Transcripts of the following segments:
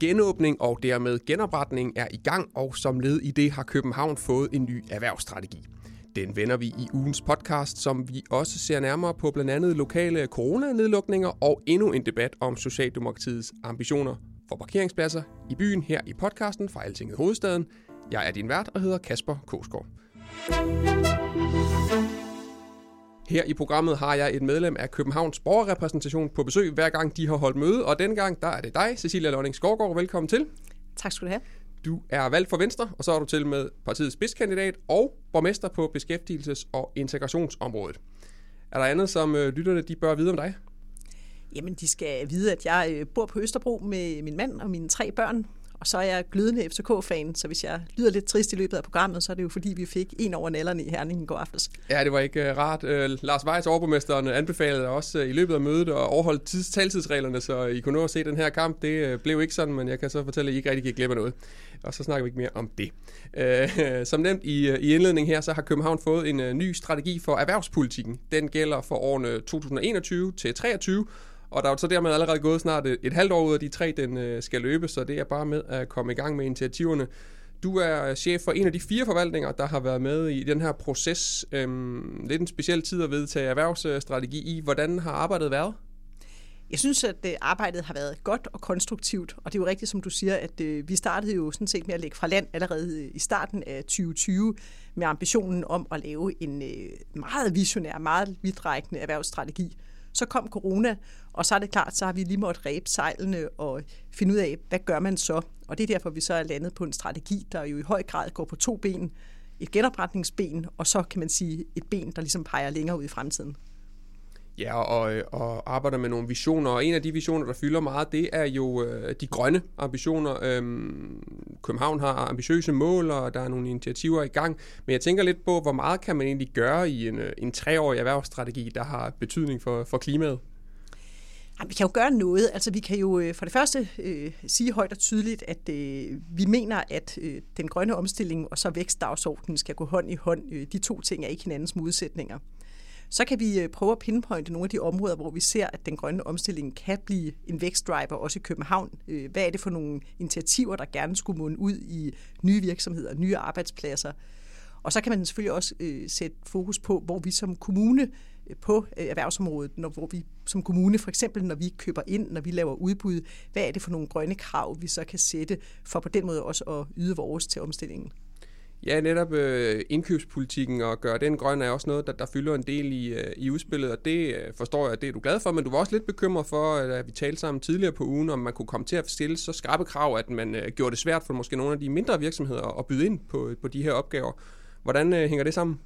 genåbning og dermed genopretning er i gang, og som led i det har København fået en ny erhvervsstrategi. Den vender vi i ugens podcast, som vi også ser nærmere på blandt andet lokale coronanedlukninger og endnu en debat om Socialdemokratiets ambitioner for parkeringspladser i byen her i podcasten fra Altinget Hovedstaden. Jeg er din vært og hedder Kasper Kosgaard. Her i programmet har jeg et medlem af Københavns borgerrepræsentation på besøg, hver gang de har holdt møde, og denne gang der er det dig, Cecilia Lønning Skovgaard. Velkommen til. Tak skal du have. Du er valgt for Venstre, og så er du til med partiets spidskandidat og borgmester på beskæftigelses- og integrationsområdet. Er der andet, som øh, lytterne de bør vide om dig? Jamen, de skal vide, at jeg øh, bor på Østerbro med min mand og mine tre børn. Og så er jeg glødende FCK-fan, så hvis jeg lyder lidt trist i løbet af programmet, så er det jo fordi, vi fik en over nallerne i Herningen går aftes. Ja, det var ikke uh, rart. Uh, Lars Weiss, overborgmesteren, anbefalede også uh, i løbet af mødet at overholde tids- taltidsreglerne, så I kunne nå at se den her kamp. Det uh, blev ikke sådan, men jeg kan så fortælle, at I ikke rigtig gik glip af noget. Og så snakker vi ikke mere om det. Uh, som nemt i, uh, i indledningen her, så har København fået en uh, ny strategi for erhvervspolitikken. Den gælder for årene 2021 til 2023, og der er jo så dermed allerede gået snart et, et halvt år ud af de tre, den øh, skal løbe, så det er bare med at komme i gang med initiativerne. Du er chef for en af de fire forvaltninger, der har været med i den her proces. Øhm, lidt en speciel tid at vedtage erhvervsstrategi i. Hvordan har arbejdet været? Jeg synes, at øh, arbejdet har været godt og konstruktivt, og det er jo rigtigt, som du siger, at øh, vi startede jo sådan set med at lægge fra land allerede i starten af 2020 med ambitionen om at lave en meget visionær, meget vidtrækkende erhvervsstrategi, så kom corona, og så er det klart, så har vi lige måttet ræbe sejlene og finde ud af, hvad gør man så? Og det er derfor, vi så er landet på en strategi, der jo i høj grad går på to ben. Et genopretningsben, og så kan man sige et ben, der ligesom peger længere ud i fremtiden. Ja, og, øh, og arbejder med nogle visioner, og en af de visioner, der fylder meget, det er jo øh, de grønne ambitioner. Øhm, København har ambitiøse mål, og der er nogle initiativer i gang, men jeg tænker lidt på, hvor meget kan man egentlig gøre i en, øh, en treårig erhvervsstrategi, der har betydning for, for klimaet? Jamen, vi kan jo gøre noget. Altså, vi kan jo øh, for det første øh, sige højt og tydeligt, at øh, vi mener, at øh, den grønne omstilling og så vækstdagsordenen skal gå hånd i hånd. Øh, de to ting er ikke hinandens modsætninger så kan vi øh, prøve at pinpointe nogle af de områder, hvor vi ser, at den grønne omstilling kan blive en vækstdriver også i København. Øh, hvad er det for nogle initiativer, der gerne skulle munde ud i nye virksomheder, nye arbejdspladser? Og så kan man selvfølgelig også øh, sætte fokus på, hvor vi som kommune øh, på erhvervsområdet, når, hvor vi som kommune, for eksempel når vi køber ind, når vi laver udbud, hvad er det for nogle grønne krav, vi så kan sætte for på den måde også at yde vores til omstillingen? Ja, netop øh, indkøbspolitikken og gøre den grøn er også noget, der, der fylder en del i, øh, i udspillet, og det øh, forstår jeg, det er du glad for, men du var også lidt bekymret for, øh, at vi talte sammen tidligere på ugen, om man kunne komme til at stille så skarpe krav, at man øh, gjorde det svært for måske nogle af de mindre virksomheder at byde ind på, på de her opgaver. Hvordan øh, hænger det sammen?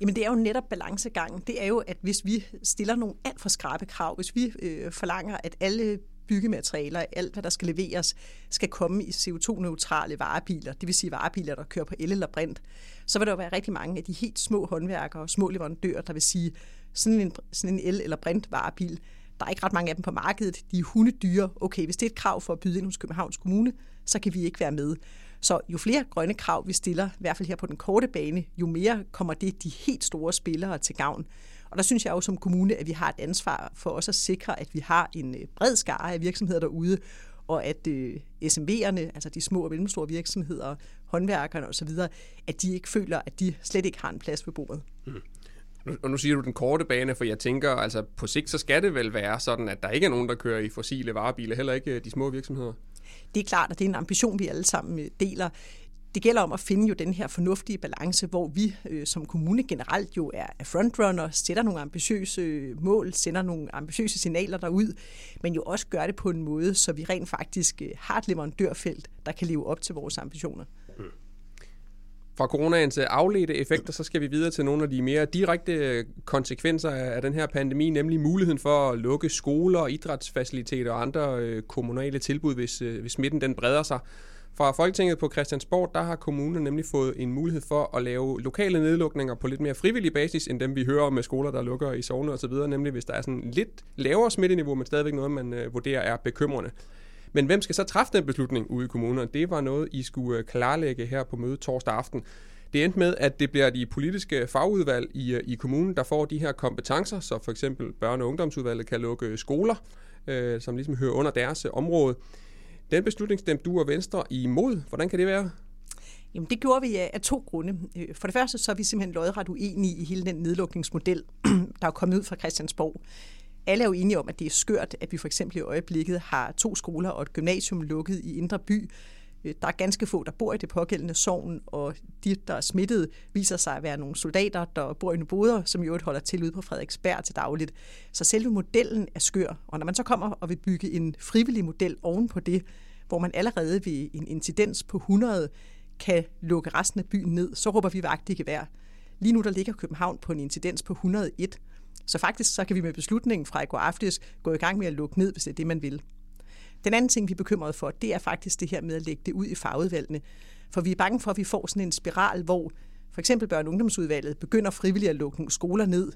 Jamen det er jo netop balancegangen. Det er jo, at hvis vi stiller nogle alt for skrabe krav, hvis vi øh, forlanger, at alle byggematerialer, alt hvad der skal leveres, skal komme i CO2-neutrale varebiler, det vil sige varebiler, der kører på el eller brint, så vil der jo være rigtig mange af de helt små håndværkere og små leverandører, der vil sige, sådan en, sådan en el- eller brint varebil, der er ikke ret mange af dem på markedet, de er hundedyre. Okay, hvis det er et krav for at byde ind hos Københavns Kommune, så kan vi ikke være med. Så jo flere grønne krav vi stiller, i hvert fald her på den korte bane, jo mere kommer det de helt store spillere til gavn. Og der synes jeg jo som kommune, at vi har et ansvar for også at sikre, at vi har en øh, bred skare af virksomheder derude, og at øh, SMV'erne, altså de små og mellemstore virksomheder, håndværkerne osv., at de ikke føler, at de slet ikke har en plads ved bordet. Mm. Og nu siger du den korte bane, for jeg tænker, altså på sigt så skal det vel være sådan, at der ikke er nogen, der kører i fossile varebiler, heller ikke øh, de små virksomheder. Det er klart, at det er en ambition, vi alle sammen øh, deler det gælder om at finde jo den her fornuftige balance, hvor vi øh, som kommune generelt jo er, frontrunner, sætter nogle ambitiøse øh, mål, sender nogle ambitiøse signaler derud, men jo også gør det på en måde, så vi rent faktisk øh, har et leverandørfelt, der kan leve op til vores ambitioner. Hmm. Fra coronaens øh, afledte effekter, så skal vi videre til nogle af de mere direkte øh, konsekvenser af den her pandemi, nemlig muligheden for at lukke skoler, idrætsfaciliteter og andre kommunale tilbud, hvis, hvis smitten den breder sig. Fra Folketinget på Christiansborg, der har kommunen nemlig fået en mulighed for at lave lokale nedlukninger på lidt mere frivillig basis, end dem vi hører om med skoler, der lukker i sovne osv., nemlig hvis der er sådan lidt lavere smitteniveau, men stadigvæk noget, man øh, vurderer er bekymrende. Men hvem skal så træffe den beslutning ude i kommunerne? Det var noget, I skulle øh, klarlægge her på mødet torsdag aften. Det endte med, at det bliver de politiske fagudvalg i, øh, i kommunen, der får de her kompetencer, så for eksempel børne- og ungdomsudvalget kan lukke skoler, øh, som ligesom hører under deres øh, område. Den beslutning stemte du og Venstre imod. Hvordan kan det være? Jamen det gjorde vi øh, af to grunde. Øh, for det første så er vi simpelthen lodret uenige i hele den nedlukningsmodel, der er kommet ud fra Christiansborg. Alle er jo enige om, at det er skørt, at vi for eksempel i øjeblikket har to skoler og et gymnasium lukket i Indre By. Øh, der er ganske få, der bor i det pågældende sovn, og de, der er smittet, viser sig at være nogle soldater, der bor i boder, som i øvrigt holder til ude på Frederiksberg til dagligt. Så selve modellen er skør, og når man så kommer og vil bygge en frivillig model oven på det, hvor man allerede ved en incidens på 100 kan lukke resten af byen ned, så råber vi vagt i gevær. Lige nu der ligger København på en incidens på 101, så faktisk så kan vi med beslutningen fra i går aftes gå i gang med at lukke ned, hvis det er det, man vil. Den anden ting, vi er bekymrede for, det er faktisk det her med at lægge det ud i fagudvalgene. For vi er bange for, at vi får sådan en spiral, hvor for eksempel børn- og ungdomsudvalget begynder frivilligt at lukke nogle skoler ned.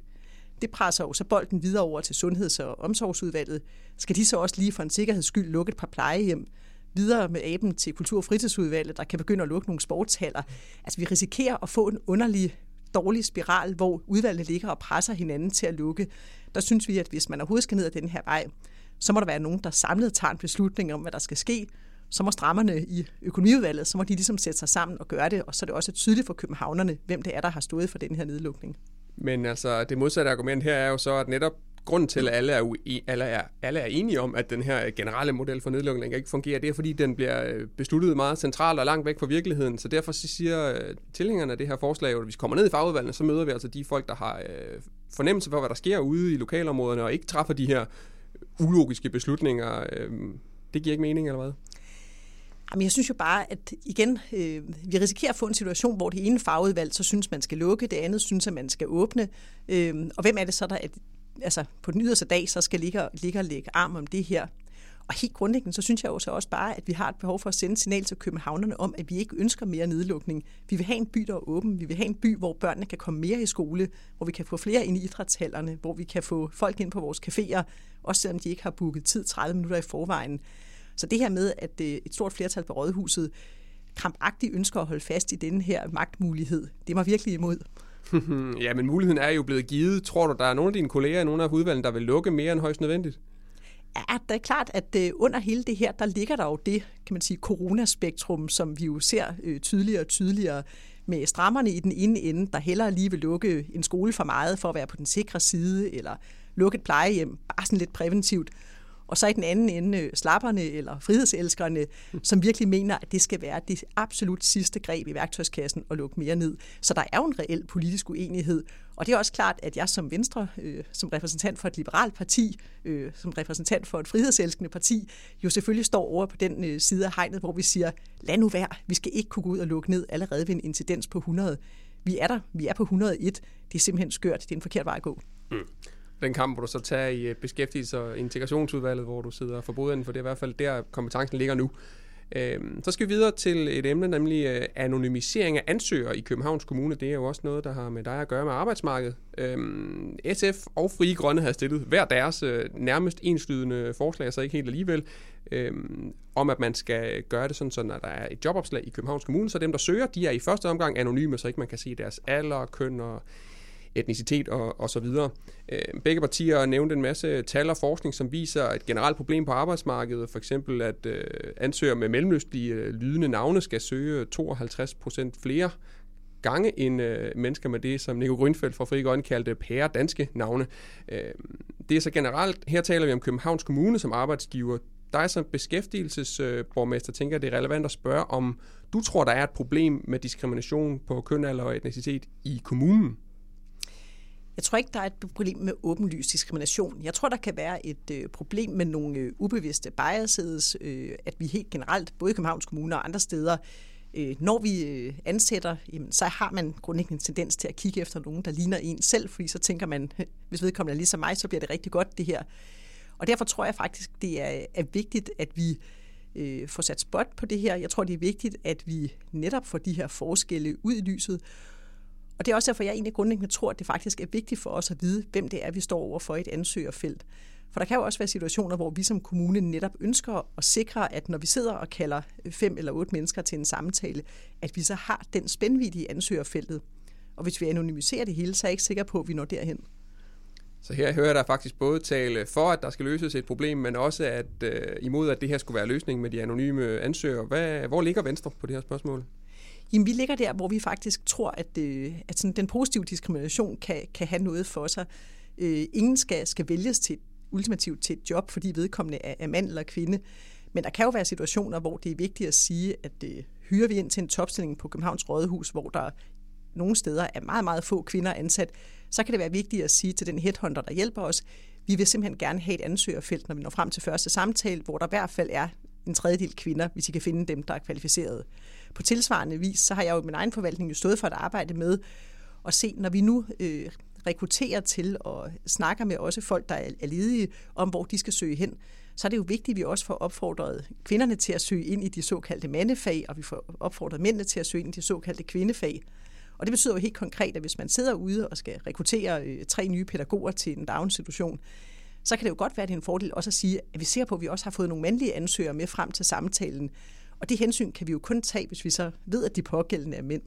Det presser jo så bolden videre over til sundheds- og omsorgsudvalget. Skal de så også lige for en sikkerheds skyld lukke et par plejehjem? videre med aben til Kultur- og Fritidsudvalget, der kan begynde at lukke nogle sportshaller. Altså vi risikerer at få en underlig dårlig spiral, hvor udvalgene ligger og presser hinanden til at lukke. Der synes vi, at hvis man overhovedet skal ned ad den her vej, så må der være nogen, der samlet tager en beslutning om, hvad der skal ske. Så må strammerne i økonomiudvalget, så må de ligesom sætte sig sammen og gøre det, og så er det også tydeligt for københavnerne, hvem det er, der har stået for den her nedlukning. Men altså, det modsatte argument her er jo så, at netop grunden til, at alle er, ue- alle, er, alle er enige om, at den her generelle model for nedlukning ikke fungerer, det er, fordi den bliver øh, besluttet meget centralt og langt væk fra virkeligheden. Så derfor siger øh, tilhængerne af det her forslag, at hvis vi kommer ned i fagudvalgene, så møder vi altså de folk, der har øh, fornemmelse for, hvad der sker ude i lokalområderne, og ikke træffer de her ulogiske beslutninger. Øhm, det giver ikke mening, eller hvad? Jamen, jeg synes jo bare, at igen, øh, vi risikerer at få en situation, hvor det ene fagudvalg så synes, man skal lukke, det andet synes, at man skal åbne. Øh, og hvem er det så, der at, altså, på den yderste dag så skal ligge, ligge og lægge arm om det her? Og helt grundlæggende, så synes jeg jo så også bare, at vi har et behov for at sende signal til københavnerne om, at vi ikke ønsker mere nedlukning. Vi vil have en by, der er åben. Vi vil have en by, hvor børnene kan komme mere i skole, hvor vi kan få flere ind i idrætshallerne, hvor vi kan få folk ind på vores caféer, også selvom de ikke har booket tid 30 minutter i forvejen. Så det her med, at øh, et stort flertal på Rådhuset krampagtigt ønsker at holde fast i den her magtmulighed, det er mig virkelig imod. ja, men muligheden er jo blevet givet. Tror du, der er nogle af dine kolleger i nogle af udvalgene, der vil lukke mere end højst nødvendigt? Ja, det er klart, at øh, under hele det her, der ligger der jo det, kan man sige, coronaspektrum, som vi jo ser øh, tydeligere og tydeligere med strammerne i den ene ende, der hellere lige vil lukke en skole for meget for at være på den sikre side, eller lukke et plejehjem, bare sådan lidt præventivt og så i den anden ende øh, slapperne eller frihedselskerne, som virkelig mener, at det skal være det absolut sidste greb i værktøjskassen at lukke mere ned. Så der er jo en reel politisk uenighed, og det er også klart, at jeg som Venstre, øh, som repræsentant for et liberalt parti, øh, som repræsentant for et frihedselskende parti, jo selvfølgelig står over på den øh, side af hegnet, hvor vi siger, lad nu være, vi skal ikke kunne gå ud og lukke ned allerede ved en incidens på 100. Vi er der, vi er på 101. Det er simpelthen skørt, det er en forkert vej at gå. Mm den kamp, hvor du så tager i beskæftigelse- beskæftigelses- og integrationsudvalget, hvor du sidder for inden, for det er i hvert fald der kompetencen ligger nu. Øhm, så skal vi videre til et emne, nemlig øh, anonymisering af ansøgere i Københavns Kommune. Det er jo også noget, der har med dig at gøre med arbejdsmarkedet. Øhm, SF og Frie Grønne har stillet hver deres øh, nærmest enslydende forslag, så ikke helt alligevel, øhm, om at man skal gøre det sådan, så når der er et jobopslag i Københavns Kommune, så dem, der søger, de er i første omgang anonyme, så ikke man kan se deres alder, køn og etnicitet og, og så videre. Øh, begge partier nævnte en masse tal og forskning, som viser et generelt problem på arbejdsmarkedet, for eksempel at øh, ansøgere med mellemøstlige øh, lydende navne skal søge 52 procent flere gange end øh, mennesker med det, som Nico Grønfeldt fra Fri Grønne kaldte pære danske navne. Øh, det er så generelt, her taler vi om Københavns Kommune som arbejdsgiver. Dig som beskæftigelsesborgmester tænker, det er relevant at spørge, om du tror, der er et problem med diskrimination på køn, alder og etnicitet i kommunen? Jeg tror ikke, der er et problem med åbenlys diskrimination. Jeg tror, der kan være et øh, problem med nogle øh, ubevidste biases, øh, at vi helt generelt, både i Københavns Kommune og andre steder, øh, når vi øh, ansætter, jamen, så har man grundlæggende en tendens til at kigge efter nogen, der ligner en selv, fordi så tænker man, hvis vedkommende er ligesom mig, så bliver det rigtig godt det her. Og derfor tror jeg faktisk, det er, er vigtigt, at vi øh, får sat spot på det her. Jeg tror, det er vigtigt, at vi netop får de her forskelle ud i lyset, og det er også derfor, jeg egentlig grundlæggende tror, at det faktisk er vigtigt for os at vide, hvem det er, vi står over for et ansøgerfelt. For der kan jo også være situationer, hvor vi som kommune netop ønsker at sikre, at når vi sidder og kalder fem eller otte mennesker til en samtale, at vi så har den spændvidde i ansøgerfeltet. Og hvis vi anonymiserer det hele, så er jeg ikke sikker på, at vi når derhen. Så her hører jeg der faktisk både tale for, at der skal løses et problem, men også at øh, imod, at det her skulle være løsningen med de anonyme ansøgere. Hvad, hvor ligger Venstre på det her spørgsmål? Jamen, vi ligger der, hvor vi faktisk tror, at, øh, at sådan, den positive diskrimination kan, kan have noget for sig. Øh, ingen skal, skal vælges til ultimativt til et job, fordi vedkommende er, er mand eller kvinde. Men der kan jo være situationer, hvor det er vigtigt at sige, at øh, hyrer vi ind til en topstilling på Københavns Rådhus, hvor der nogle steder er meget, meget få kvinder ansat, så kan det være vigtigt at sige til den headhunter, der hjælper os, vi vil simpelthen gerne have et ansøgerfelt, når vi når frem til første samtale, hvor der i hvert fald er en tredjedel kvinder, hvis I kan finde dem, der er kvalificerede. På tilsvarende vis, så har jeg jo i min egen forvaltning jo stået for at arbejde med at se, når vi nu øh, rekrutterer til og snakker med også folk, der er ledige, om hvor de skal søge hen, så er det jo vigtigt, at vi også får opfordret kvinderne til at søge ind i de såkaldte mandefag, og vi får opfordret mændene til at søge ind i de såkaldte kvindefag. Og det betyder jo helt konkret, at hvis man sidder ude og skal rekruttere øh, tre nye pædagoger til en daginstitution, så kan det jo godt være, at det er en fordel også at sige, at vi ser på, at vi også har fået nogle mandlige ansøgere med frem til samtalen. Og det hensyn kan vi jo kun tage, hvis vi så ved, at de pågældende er mænd.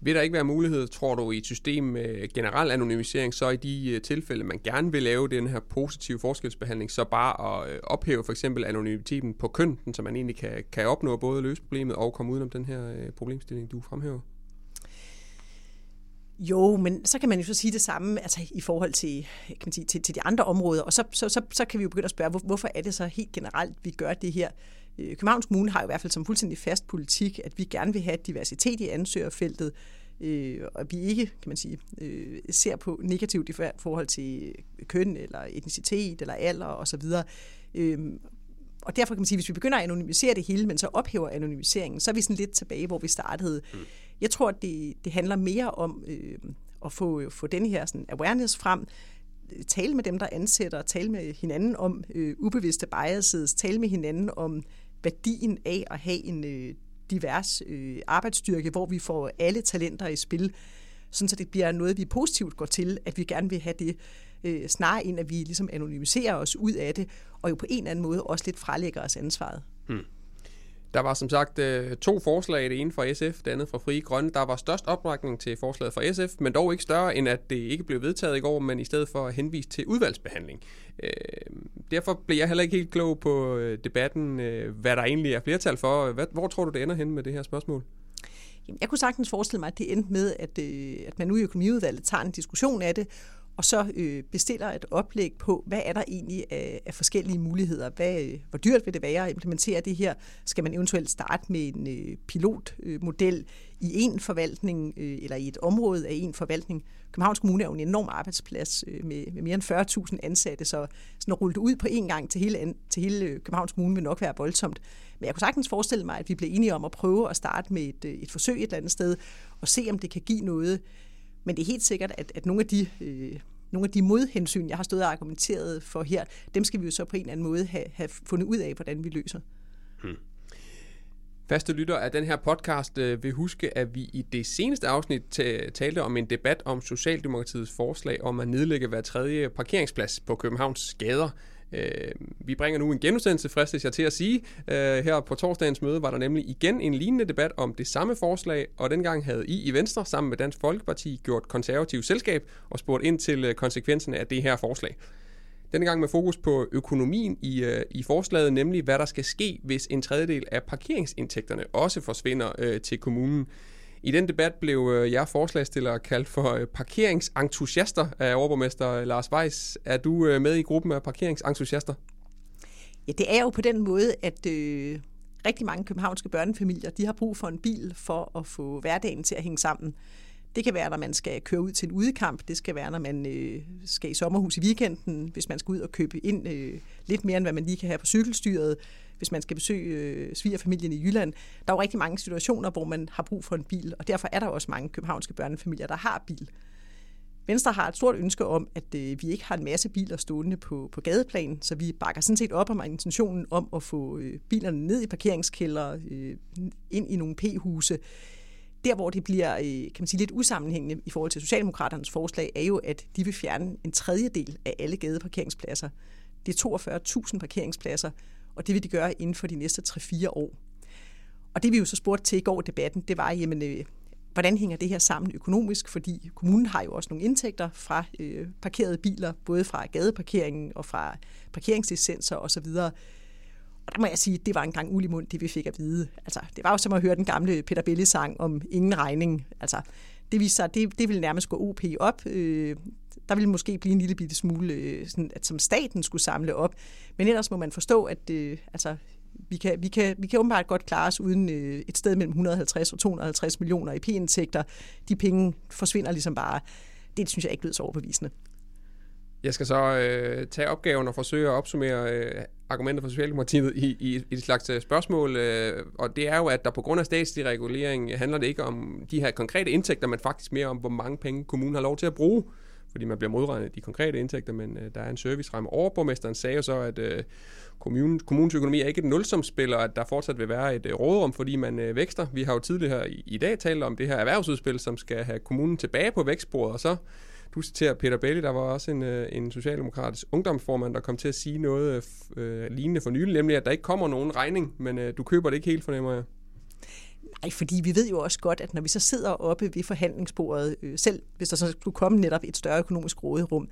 Vil der ikke være mulighed, tror du, i et system med generel anonymisering, så i de øh, tilfælde, man gerne vil lave den her positive forskelsbehandling, så bare at øh, ophæve for eksempel anonymiteten på køn, så man egentlig kan, kan opnå både at løse problemet og komme udenom den her øh, problemstilling, du fremhæver? Jo, men så kan man jo så sige det samme altså i forhold til, kan man sige, til, til de andre områder, og så, så, så, så kan vi jo begynde at spørge, hvor, hvorfor er det så helt generelt, vi gør det her? Øh, Københavns Kommune har jo i hvert fald som fuldstændig fast politik, at vi gerne vil have diversitet i ansøgerfeltet, øh, og vi ikke, kan man sige, øh, ser på negativt i forhold til køn eller etnicitet eller alder osv. Øh, og derfor kan man sige, hvis vi begynder at anonymisere det hele, men så ophæver anonymiseringen, så er vi sådan lidt tilbage, hvor vi startede. Mm. Jeg tror, at det, det handler mere om øh, at få, få den her sådan, awareness frem, øh, tale med dem, der ansætter, tale med hinanden om øh, ubevidste biases, tale med hinanden om værdien af at have en øh, divers øh, arbejdsstyrke, hvor vi får alle talenter i spil, sådan så det bliver noget, vi positivt går til, at vi gerne vil have det, øh, snarere end at vi ligesom anonymiserer os ud af det, og jo på en eller anden måde også lidt frelægger os ansvaret. Hmm. Der var som sagt øh, to forslag, det ene fra SF, det andet fra Frie Grønne. Der var størst opbakning til forslaget fra SF, men dog ikke større, end at det ikke blev vedtaget i går, men i stedet for henvist til udvalgsbehandling. Øh, derfor blev jeg heller ikke helt klog på øh, debatten, øh, hvad der egentlig er flertal for. hvor tror du, det ender hen med det her spørgsmål? Jeg kunne sagtens forestille mig, at det endte med, at, øh, at man nu i økonomiudvalget tager en diskussion af det, og så øh, bestiller et oplæg på, hvad er der egentlig af, af forskellige muligheder? Hvad, øh, hvor dyrt vil det være at implementere det her? Skal man eventuelt starte med en øh, pilotmodel i en forvaltning øh, eller i et område af en forvaltning? Københavns Kommune er jo en enorm arbejdsplads øh, med, med mere end 40.000 ansatte, så sådan at rulle det ud på én gang til hele, til hele øh, Københavns Kommune vil nok være voldsomt. Men jeg kunne sagtens forestille mig, at vi bliver enige om at prøve at starte med et, øh, et forsøg et eller andet sted, og se om det kan give noget men det er helt sikkert, at, at nogle af de... Øh, nogle af de modhensyn, jeg har stået og argumenteret for her, dem skal vi jo så på en eller anden måde have, have fundet ud af, hvordan vi løser. Hmm. Faste lytter af den her podcast øh, vil huske, at vi i det seneste afsnit talte om en debat om Socialdemokratiets forslag om at nedlægge hver tredje parkeringsplads på Københavns gader. Øh, vi bringer nu en genudsendelse, fristes jeg til at sige. Øh, her på torsdagens møde var der nemlig igen en lignende debat om det samme forslag, og dengang havde I i Venstre sammen med Dansk Folkeparti gjort konservativ selskab og spurgt ind til øh, konsekvenserne af det her forslag. Denne gang med fokus på økonomien i, øh, i forslaget, nemlig hvad der skal ske, hvis en tredjedel af parkeringsindtægterne også forsvinder øh, til kommunen. I den debat blev øh, jeg forslagstiller kaldt for øh, parkeringsentusiaster af overborgmester Lars Weiss. Er du øh, med i gruppen af parkeringsentusiaster? Ja, det er jo på den måde, at øh, rigtig mange københavnske børnefamilier de har brug for en bil for at få hverdagen til at hænge sammen. Det kan være, når man skal køre ud til en udekamp. Det skal være, når man øh, skal i sommerhus i weekenden, hvis man skal ud og købe ind øh, lidt mere, end hvad man lige kan have på cykelstyret hvis man skal besøge øh, svigerfamilien i Jylland. Der er jo rigtig mange situationer, hvor man har brug for en bil, og derfor er der også mange københavnske børnefamilier, der har bil. Venstre har et stort ønske om, at øh, vi ikke har en masse biler stående på, på gadeplan, så vi bakker sådan set op om intentionen om at få øh, bilerne ned i parkeringskælder, øh, ind i nogle p-huse. Der, hvor det bliver øh, kan man sige, lidt usammenhængende i forhold til Socialdemokraternes forslag, er jo, at de vil fjerne en tredjedel af alle gadeparkeringspladser. Det er 42.000 parkeringspladser, og det vil de gøre inden for de næste 3-4 år. Og det vi jo så spurgte til i går i debatten, det var, jamen, øh, hvordan hænger det her sammen økonomisk, fordi kommunen har jo også nogle indtægter fra øh, parkerede biler, både fra gadeparkeringen og fra parkeringslicenser osv., og der må jeg sige, det var engang ulig mund, det vi fik at vide. Altså, det var jo som at høre den gamle Peter Belli-sang om ingen regning. Altså, det viser sig, det, det ville nærmest gå OP op. Øh, der ville måske blive en lille bitte smule, øh, sådan, at som staten skulle samle op. Men ellers må man forstå, at øh, altså, vi kan, vi, kan, vi kan åbenbart godt klare os uden øh, et sted mellem 150 og 250 millioner i p-indtægter. De penge forsvinder ligesom bare. Det synes jeg ikke lyder så overbevisende. Jeg skal så øh, tage opgaven og forsøge at opsummere øh, argumenter for Socialdemokratiet i, i, i et slags øh, spørgsmål. Øh, og det er jo, at der på grund af statslig regulering handler det ikke om de her konkrete indtægter, men faktisk mere om, hvor mange penge kommunen har lov til at bruge. Fordi man bliver modregnet de konkrete indtægter, men øh, der er en serviceramme. Overborgmesteren sagde jo så, at øh, kommunen, kommunens økonomi er ikke et nulsumspil, og at der fortsat vil være et øh, rådrum, fordi man øh, vækster. Vi har jo tidligere i, i dag talt om det her erhvervsudspil, som skal have kommunen tilbage på vækstbordet, og så du citerer Peter Bailey, der var også en, øh, en socialdemokratisk ungdomsformand, der kom til at sige noget øh, øh, lignende for nylig, nemlig at der ikke kommer nogen regning, men øh, du køber det ikke helt, fornemmer jeg. Nej, fordi vi ved jo også godt, at når vi så sidder oppe ved forhandlingsbordet, øh, selv hvis der så skulle komme netop et større økonomisk råderum,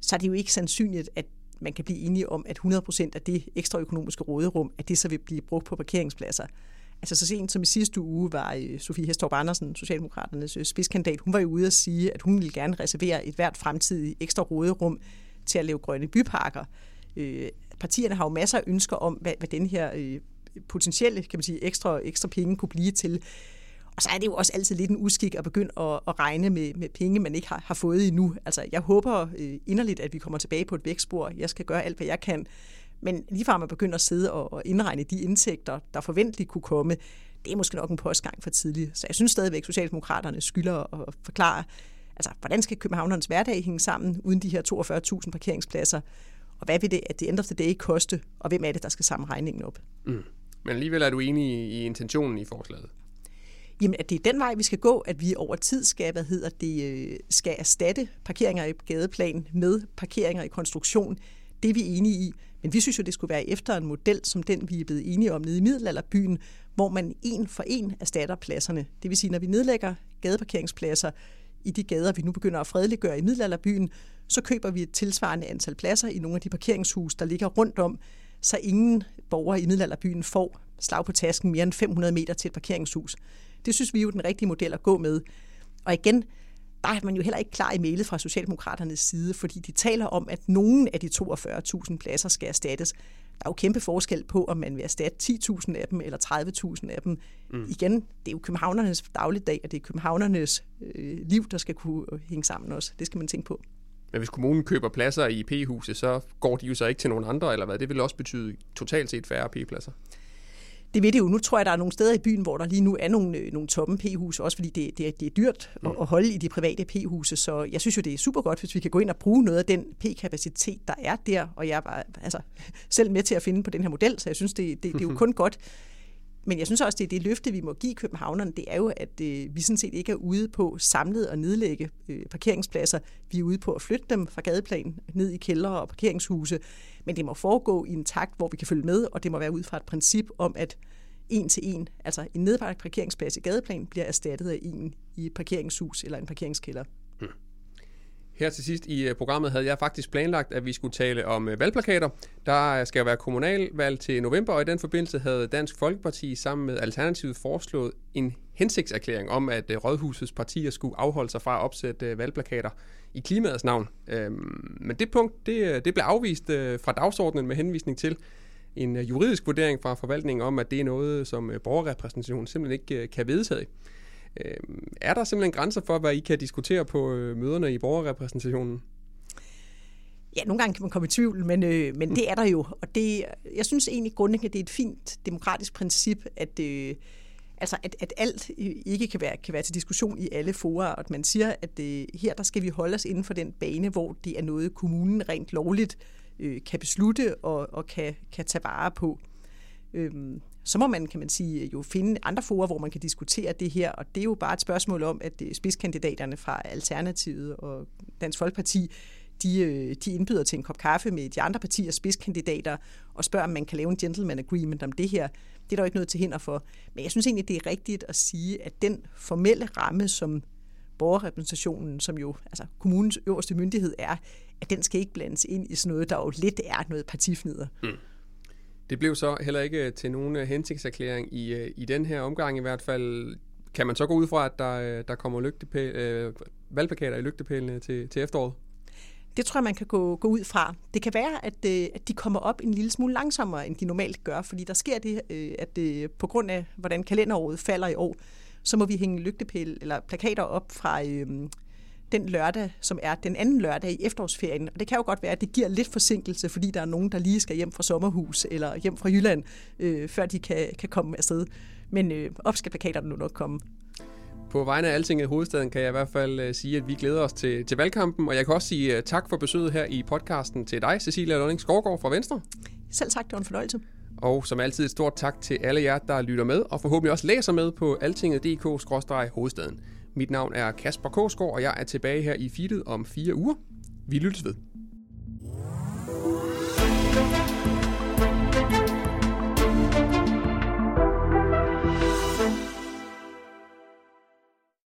så er det jo ikke sandsynligt, at man kan blive enige om, at 100% af det ekstra økonomiske råderum, at det så vil blive brugt på parkeringspladser. Altså så sent som i sidste uge var øh, Sofie Hestorp Andersen, Socialdemokraternes øh, spidskandidat, hun var jo ude at sige, at hun ville gerne reservere et hvert fremtidigt ekstra råderum til at lave grønne byparker. Øh, partierne har jo masser af ønsker om, hvad, hvad den her potentielle kan man sige, ekstra, ekstra penge kunne blive til. Og så er det jo også altid lidt en uskik at begynde at, at regne med, med penge, man ikke har, har fået endnu. Altså, jeg håber øh, inderligt, at vi kommer tilbage på et vækstspor. Jeg skal gøre alt, hvad jeg kan. Men lige fra man begynder at sidde og, og indregne de indtægter, der forventeligt kunne komme, det er måske nok en postgang for tidligt. Så jeg synes stadigvæk, at Socialdemokraterne skylder at forklare, altså, hvordan skal Københavnernes hverdag hænge sammen uden de her 42.000 parkeringspladser? Og hvad vil det at det end of the day koste, og hvem er det, der skal samle regningen op? Mm. Men alligevel er du enig i intentionen i forslaget? Jamen, at det er den vej, vi skal gå, at vi over tid skal, hvad hedder det, øh, skal erstatte parkeringer i gadeplan med parkeringer i konstruktion. Det er vi enige i. Men vi synes jo, det skulle være efter en model som den, vi er blevet enige om nede i middelalderbyen, hvor man en for en erstatter pladserne. Det vil sige, når vi nedlægger gadeparkeringspladser i de gader, vi nu begynder at fredeliggøre i middelalderbyen, så køber vi et tilsvarende antal pladser i nogle af de parkeringshus, der ligger rundt om, så ingen borgere i middelalderbyen får slag på tasken mere end 500 meter til et parkeringshus. Det synes vi er jo den rigtige model at gå med. Og igen, der er man jo heller ikke klar i mailet fra Socialdemokraternes side, fordi de taler om, at nogen af de 42.000 pladser skal erstattes. Der er jo kæmpe forskel på, om man vil erstatte 10.000 af dem eller 30.000 af dem. Mm. Igen, det er jo københavnernes dagligdag, og det er københavnernes øh, liv, der skal kunne hænge sammen også. Det skal man tænke på. Men hvis kommunen køber pladser i P-huset, så går de jo så ikke til nogen andre, eller hvad? Det vil også betyde totalt set færre P-pladser. Det ved det jo. Nu tror jeg, der er nogle steder i byen, hvor der lige nu er nogle, øh, nogle tomme p-huse, også fordi det, det, det er dyrt mm. at holde i de private p-huse. Så jeg synes jo, det er super godt, hvis vi kan gå ind og bruge noget af den p-kapacitet, der er der. Og jeg var altså, selv med til at finde på den her model, så jeg synes, det, det, det er jo kun godt. Men jeg synes også, det er det løfte, vi må give københavnerne, det er jo, at øh, vi sådan set ikke er ude på samlet at nedlægge øh, parkeringspladser. Vi er ude på at flytte dem fra gadeplan ned i kældre og parkeringshuse. Men det må foregå i en takt, hvor vi kan følge med, og det må være ud fra et princip om, at en til en, altså en nedbragt parkeringsplads i gadeplan, bliver erstattet af en i et parkeringshus eller en parkeringskælder. Her til sidst i øh, programmet havde jeg faktisk planlagt, at vi skulle tale om øh, valgplakater. Der øh, skal være kommunalvalg til november, og i den forbindelse havde Dansk Folkeparti sammen med Alternativet foreslået en hensigtserklæring om, at Rådhusets partier skulle afholde sig fra at opsætte valgplakater i klimaets navn. Øhm, men det punkt, det, det blev afvist fra dagsordenen med henvisning til en juridisk vurdering fra forvaltningen om, at det er noget, som borgerrepræsentationen simpelthen ikke kan vedtage. Øh, er der simpelthen grænser for, hvad I kan diskutere på øh, møderne i borgerrepræsentationen? Ja, nogle gange kan man komme i tvivl, men, øh, men det er der jo. Og det, jeg synes egentlig grundlæggende, det er et fint demokratisk princip, at, øh, altså at, at alt ikke kan være, kan være til diskussion i alle forer, og at man siger, at øh, her der skal vi holde os inden for den bane, hvor det er noget, kommunen rent lovligt øh, kan beslutte og, og kan, kan tage vare på. Øhm, så må man, kan man sige, øh, jo finde andre forer, hvor man kan diskutere det her, og det er jo bare et spørgsmål om, at øh, spidskandidaterne fra Alternativet og Dansk Folkeparti, de, øh, de indbyder til en kop kaffe med de andre partiers spidskandidater og spørger, om man kan lave en gentleman agreement om det her. Det er der jo ikke noget til hinder for. Men jeg synes egentlig, det er rigtigt at sige, at den formelle ramme, som borgerrepræsentationen, som jo altså kommunens øverste myndighed er, at den skal ikke blandes ind i sådan noget, der jo lidt er noget partifnider. Mm. Det blev så heller ikke øh, til nogen øh, hensigtserklæring i, øh, i den her omgang i hvert fald. Kan man så gå ud fra, at der, der kommer lygtepæl, øh, valgplakater i lygtepælene til, til efteråret? Det tror jeg, man kan gå, gå ud fra. Det kan være, at, at de kommer op en lille smule langsommere, end de normalt gør, fordi der sker det, at på grund af, hvordan kalenderåret falder i år, så må vi hænge lygtepæl eller plakater op fra øh, den lørdag, som er den anden lørdag i efterårsferien. Og det kan jo godt være, at det giver lidt forsinkelse, fordi der er nogen, der lige skal hjem fra sommerhus eller hjem fra Jylland, øh, før de kan, kan komme afsted. Men øh, op skal plakaterne nu nok komme. På vegne af Altinget i hovedstaden kan jeg i hvert fald uh, sige, at vi glæder os til, til valgkampen, og jeg kan også sige uh, tak for besøget her i podcasten til dig, Cecilia Lønning Skovgaard fra Venstre. Selv tak, det var en fornøjelse. Og som altid et stort tak til alle jer, der lytter med, og forhåbentlig også læser med på altinget.dk-hovedstaden. Mit navn er Kasper Kåsgaard, og jeg er tilbage her i feedet om fire uger. Vi lyttes ved.